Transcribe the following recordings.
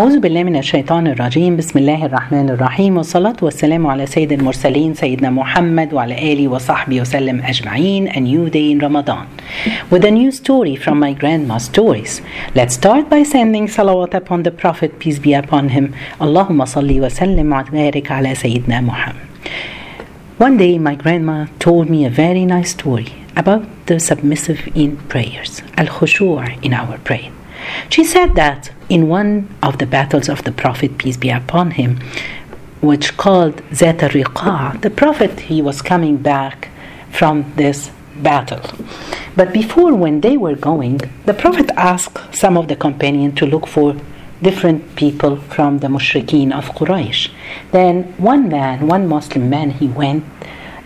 أعوذ بالله من الشيطان الرجيم بسم الله الرحمن الرحيم والصلاة والسلام على سيد المرسلين سيدنا محمد وعلى آله وصحبه وسلم أجمعين A new day in Ramadan With a new story from my grandma's stories Let's start by sending salawat upon the Prophet peace be upon him اللهم صل وسلم وبارك على سيدنا محمد One day my grandma told me a very nice story about the submissive in prayers Al-Khushu' in our praying She said that in one of the battles of the Prophet, peace be upon him, which called Zat al the Prophet he was coming back from this battle. But before when they were going, the Prophet asked some of the companions to look for different people from the mushrikeen of Quraysh. Then one man, one Muslim man, he went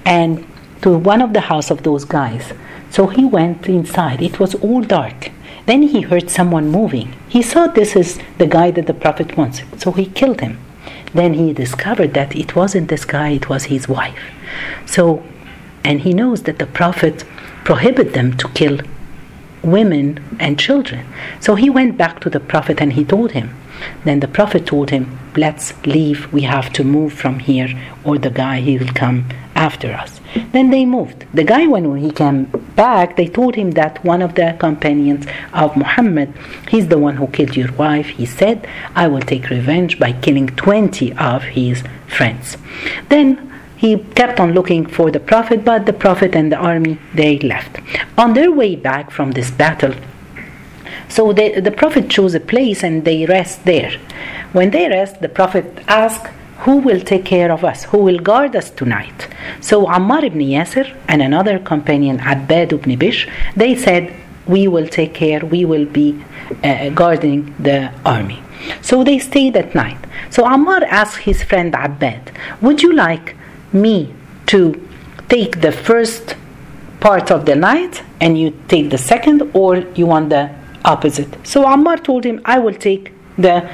and to one of the house of those guys. So he went inside. It was all dark. Then he heard someone moving. He saw this is the guy that the Prophet wants, so he killed him. Then he discovered that it wasn't this guy, it was his wife. So, and he knows that the Prophet prohibited them to kill women and children. So he went back to the Prophet and he told him. Then the Prophet told him, Let's leave, we have to move from here, or the guy he will come after us. Then they moved. The guy, when he came back, they told him that one of the companions of Muhammad, he's the one who killed your wife. He said, I will take revenge by killing 20 of his friends. Then he kept on looking for the Prophet, but the Prophet and the army, they left. On their way back from this battle, so they, the Prophet chose a place and they rest there. When they rest, the Prophet asked, who will take care of us? Who will guard us tonight? So Ammar ibn Yasir and another companion, Abbad ibn Bishr, they said, we will take care, we will be uh, guarding the army. So they stayed at night. So Ammar asked his friend Abbad, would you like me to take the first part of the night and you take the second or you want the opposite? So Ammar told him, I will take the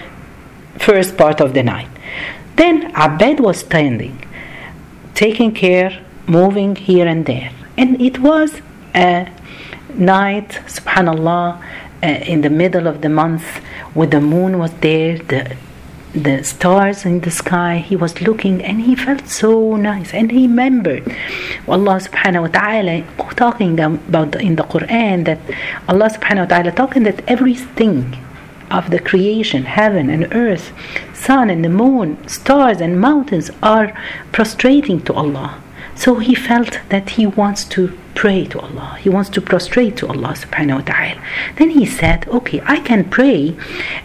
first part of the night. Then Abbad was standing, taking care, moving here and there. And it was a night, subhanAllah, uh, in the middle of the month, with the moon was there, the the stars in the sky he was looking and he felt so nice and he remembered Allah subhanahu wa ta'ala talking about in the Quran that Allah subhanahu wa ta'ala talking that everything of the creation, heaven and earth, sun and the moon, stars and mountains are prostrating to Allah. So he felt that he wants to pray to Allah. He wants to prostrate to Allah subhanahu wa ta'ala. Then he said, Okay, I can pray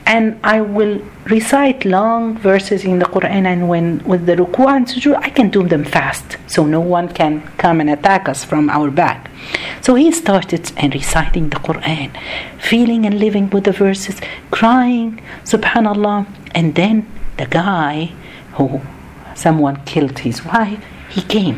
and I will recite long verses in the Quran and when with the ruku and sujood, I can do them fast. So no one can come and attack us from our back. So he started and reciting the Quran, feeling and living with the verses, crying, subhanallah. And then the guy who someone killed his wife, he came.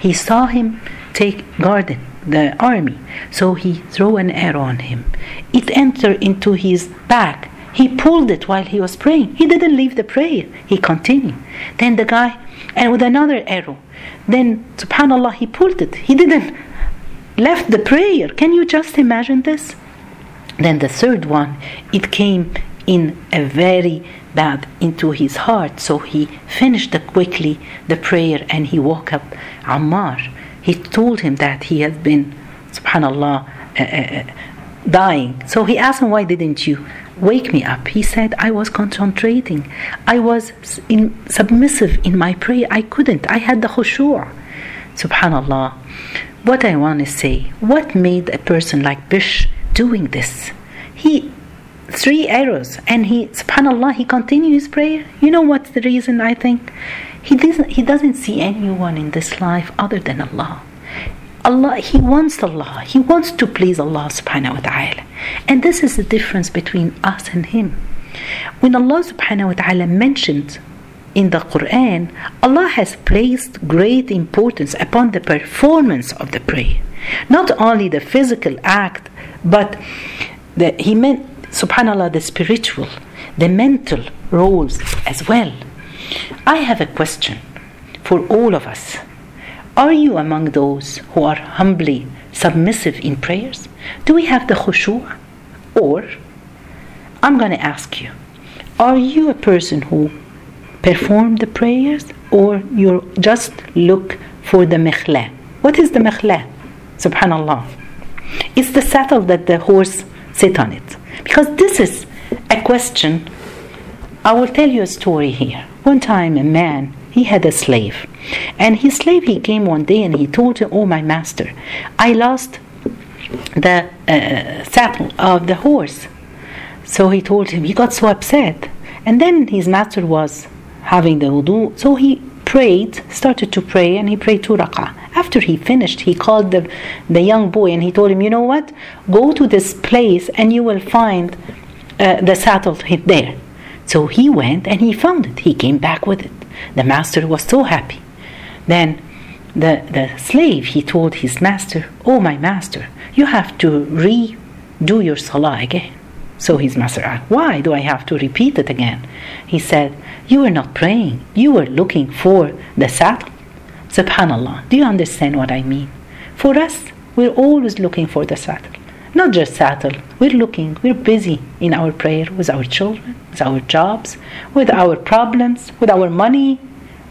He saw him take garden the army. So he threw an arrow on him. It entered into his back. He pulled it while he was praying. He didn't leave the prayer. He continued. Then the guy and with another arrow. Then subhanallah he pulled it. He didn't left the prayer. Can you just imagine this? Then the third one it came in a very bad into his heart. So he finished quickly the prayer and he woke up ammar he told him that he had been subhanallah uh, uh, dying. So he asked him why didn't you wake me up? He said i was concentrating. I was in, submissive in my prayer. I couldn't. I had the khushu' subhanallah. What i want to say what made a person like Bishr doing this? He three arrows and he subhanallah he continued his prayer. You know what's the reason i think he doesn't he doesn't see anyone in this life other than allah. Allah he wants allah. He wants to please allah subhanahu wa ta'ala. And this is the difference between us and him. When allah subhanahu wa ta'ala mentioned in the Quran, Allah has placed great importance upon the performance of the prayer. Not only the physical act, but the, He meant subhanallah the spiritual the mental roles as well i have a question for all of us are you among those who are humbly submissive in prayers do we have the khushu' or i'm going to ask you Are you a person who perform the prayers or you just look for the mekhla? What is the mekhla? Subhanallah. It's the saddle that the horse sit on it. Because this is a question. I will tell you a story here. One time a man he had a slave. And his slave, he came one day and he told him, Oh, my master, I lost the uh, saddle of the horse. So he told him, he got so upset. And then his master was having the wudu, so he prayed, started to pray, and he prayed two rak'ah. After he finished, he called the, the young boy and he told him, You know what? Go to this place and you will find uh, the saddle there. So he went and he found it. He came back with it. The master was so happy. Then the, the slave, he told his master, Oh, my master, you have to redo your salah again. So his master asked, Why do I have to repeat it again? He said, You were not praying, you were looking for the saddle. Subhanallah, do you understand what I mean? For us, we're always looking for the saddle. Not just saddle, we're looking, we're busy in our prayer with our children, with our jobs, with our problems, with our money.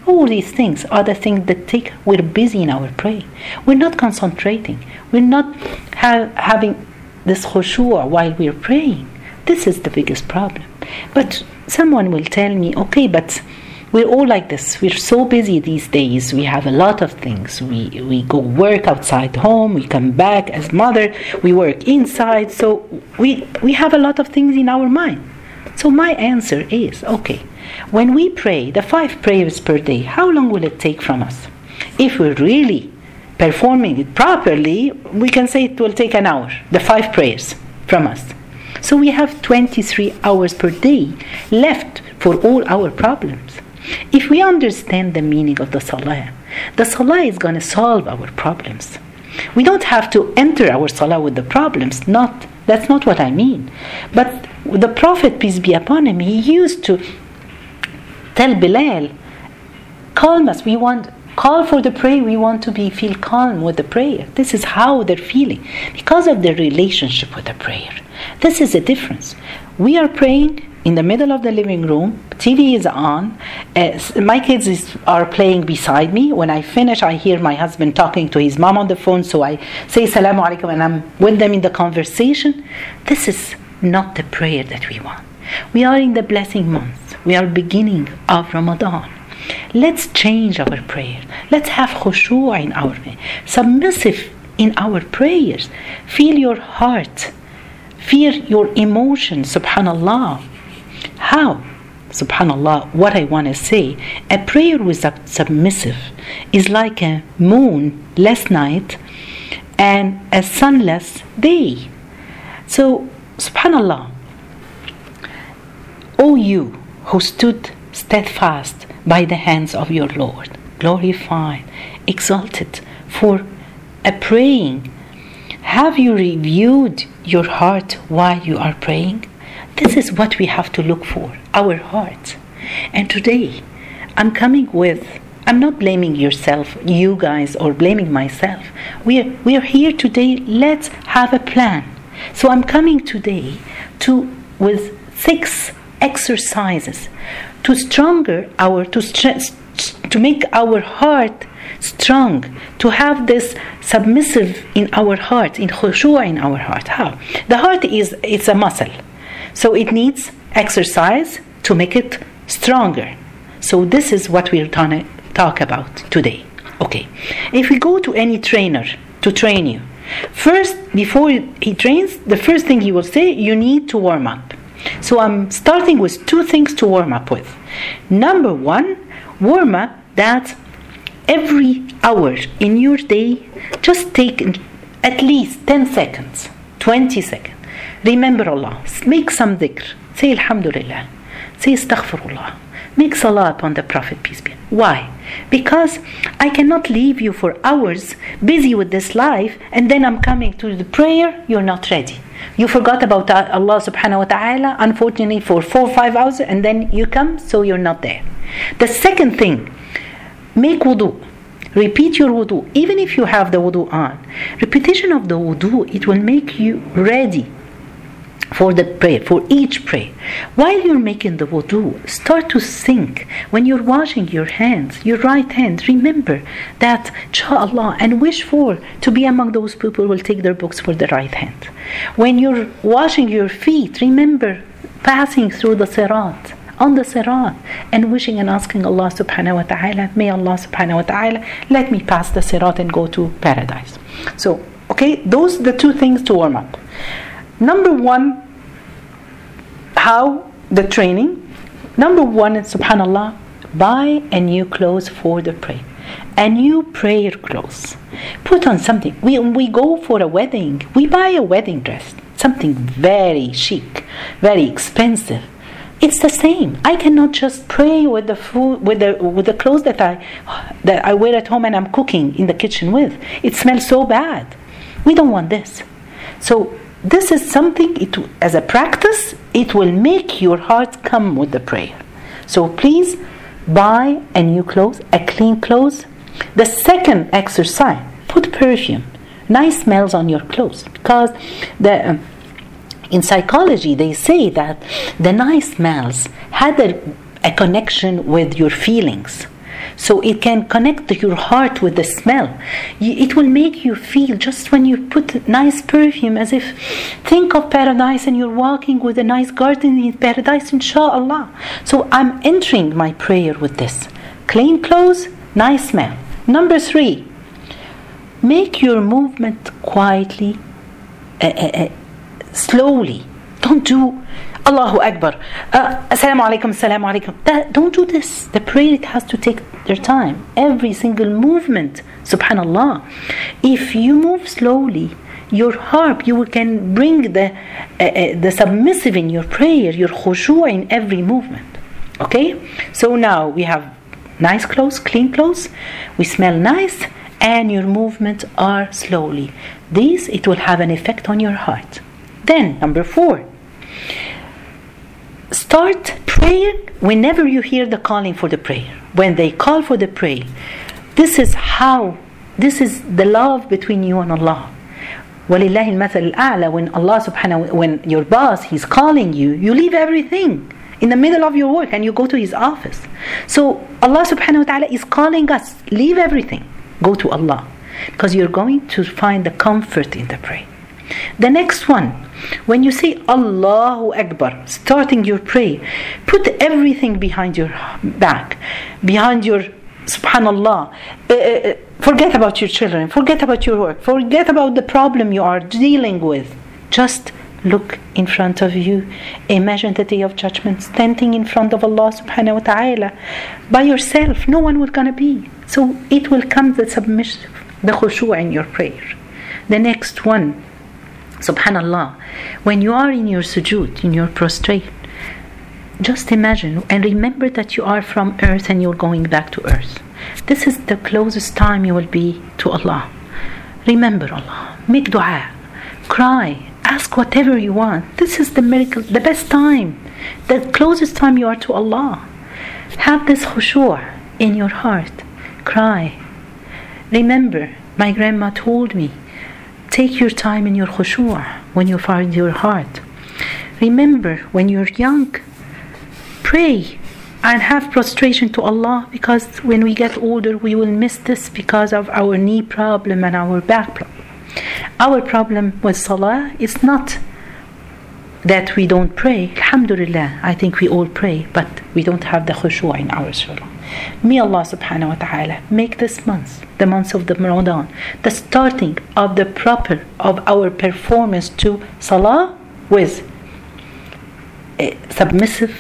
All these things are the things that take, we're busy in our prayer. We're not concentrating. We're not ha- having this khushu' while we're praying. This is the biggest problem. But someone will tell me, okay, but we're all like this. We're so busy these days. We have a lot of things. We we go work outside home. We come back as mother. We work inside. So we we have a lot of things in our mind. So my answer is okay. When we pray the five prayers per day, how long will it take from us? If we're really performing it properly, we can say it will take an hour. The five prayers from us. So we have 23 hours per day left for all our problems. If we understand the meaning of the salah, the salah is going to solve our problems. We don't have to enter our salah with the problems. Not that's not what I mean. But the Prophet peace be upon him, he used to tell Bilal, "Calm us. We want call for the prayer. We want to be feel calm with the prayer. This is how they're feeling because of their relationship with the prayer. This is a difference. We are praying in the middle of the living room. TV is on. Uh, my kids is, are playing beside me. When I finish, I hear my husband talking to his mom on the phone. So I say salamu alaikum and I'm with them in the conversation. This is not the prayer that we want. We are in the blessing month. We are beginning of Ramadan. Let's change our prayer. Let's have khushu' in our submissive in our prayers. Feel your heart. Feel your emotions. Subhanallah. How? Subhanallah, what I want to say, a prayer without submissive is like a moon last night and a sunless day. So, Subhanallah, O you who stood steadfast by the hands of your Lord, glorified, exalted for a praying, have you reviewed your heart while you are praying? This is what we have to look for our heart. And today, I'm coming with, I'm not blaming yourself, you guys, or blaming myself. We're, we're here today, let's have a plan. So I'm coming today to with six exercises to stronger our to to make our heart strong to have this submissive in our heart in khushu' in our heart how the heart is it's a muscle so it needs exercise to make it stronger. So this is what we're going to talk about today. Okay. If we go to any trainer to train you, first before he trains, the first thing he will say, you need to warm up. So I'm starting with two things to warm up with. Number one, warm up that every hour in your day, just take at least 10 seconds, 20 seconds Remember Allah. Make some dhikr. Say Alhamdulillah. Say Astaghfirullah. Make salah upon the Prophet, peace be. upon Why? Because I cannot leave you for hours busy with this life and then I'm coming to the prayer, you're not ready. You forgot about uh, Allah subhanahu wa ta'ala, unfortunately, for four or five hours, and then you come, so you're not there. The second thing, make wudu. Repeat your wudu. Even if you have the wudu on, repetition of the wudu, it will make you ready for the prayer, for each prayer. While you're making the wudu, start to think when you're washing your hands, your right hand, remember that, inshallah, and wish for to be among those people who will take their books for the right hand. When you're washing your feet, remember passing through the sirat on the sirat and wishing and asking Allah subhanahu wa ta'ala, may Allah subhanahu wa ta'ala let me pass the sirat and go to paradise. So, okay, those the two things to warm up. Number one, how the training. Number one, subhanallah, buy a new clothes for the prayer. A new prayer clothes. Put on something. We, we go for a wedding, we buy a wedding dress, something very chic, very expensive. It's the same. I cannot just pray with the food with the with the clothes that I that I wear at home and I'm cooking in the kitchen with. It smells so bad. We don't want this. So this is something it, as a practice it will make your heart come with the prayer. So please buy a new clothes a clean clothes. The second exercise put perfume. Nice smells on your clothes because the um, in psychology they say that the nice smells had a, a connection with your feelings so it can connect your heart with the smell. It will make you feel just when you put nice perfume as if think of paradise and you're walking with a nice garden in paradise, inshallah. So I'm entering my prayer with this. Clean clothes, nice smell. Number three, make your movement quietly, uh, uh, uh, slowly. Don't do Allahu Akbar. Uh, Assalamu alaikum, assalamu alaikum. That, don't do this. The prayer it has to take their time. Every single movement, subhanallah. If you move slowly, your heart, you can bring the, uh, uh, the submissive in your prayer, your khushu' in every movement. Okay? So now we have nice clothes, clean clothes, we smell nice, and your movements are slowly. This, it will have an effect on your heart. Then, number four, start praying whenever you hear the calling for the prayer. When they call for the prayer, this is how, this is the love between you and Allah. وَلِلَّهِ الْمَثَلِ الْأَعْلَى When Allah subhanahu when your boss, he's calling you, you leave everything in the middle of your work and you go to his office. So Allah subhanahu wa ta'ala is calling us, leave everything, go to Allah. Because you're going to find the comfort in the prayer. the next one, when you say Allahu Akbar, starting your prayer, put everything behind your back, behind your subhanallah. Uh, uh, forget about your children, forget about your work, forget about the problem you are dealing with. Just look in front of you. Imagine the day of judgment, standing in front of Allah subhanahu wa ta'ala by yourself. No one will gonna be. So it will come the submission, the khushu' in your prayer. The next one, Subhanallah, when you are in your sujood, in your prostrate, just imagine and remember that you are from earth and you're going back to earth. This is the closest time you will be to Allah. Remember Allah. Make dua. Cry. Ask whatever you want. This is the miracle, the best time. The closest time you are to Allah. Have this khushu' in your heart. Cry. Remember, my grandma told me Take your time in your khushu' when you find your heart. Remember, when you're young, pray and have prostration to Allah because when we get older, we will miss this because of our knee problem and our back problem. Our problem with salah is not that we don't pray. Alhamdulillah, I think we all pray, but we don't have the khushu' in our salah. May Allah subhanahu wa ta'ala make this month, the month of the Ramadan, the starting of the proper of our performance to Salah with eh, submissive,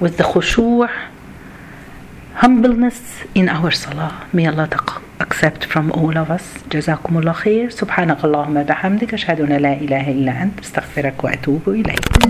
with the khushu', humbleness in our Salah. May Allah accept from all of us. جزاكم الله خير. سبحانك اللهم بحمدك أشهد أن لا إله إلا أنت أستغفرك وأتوب إليك.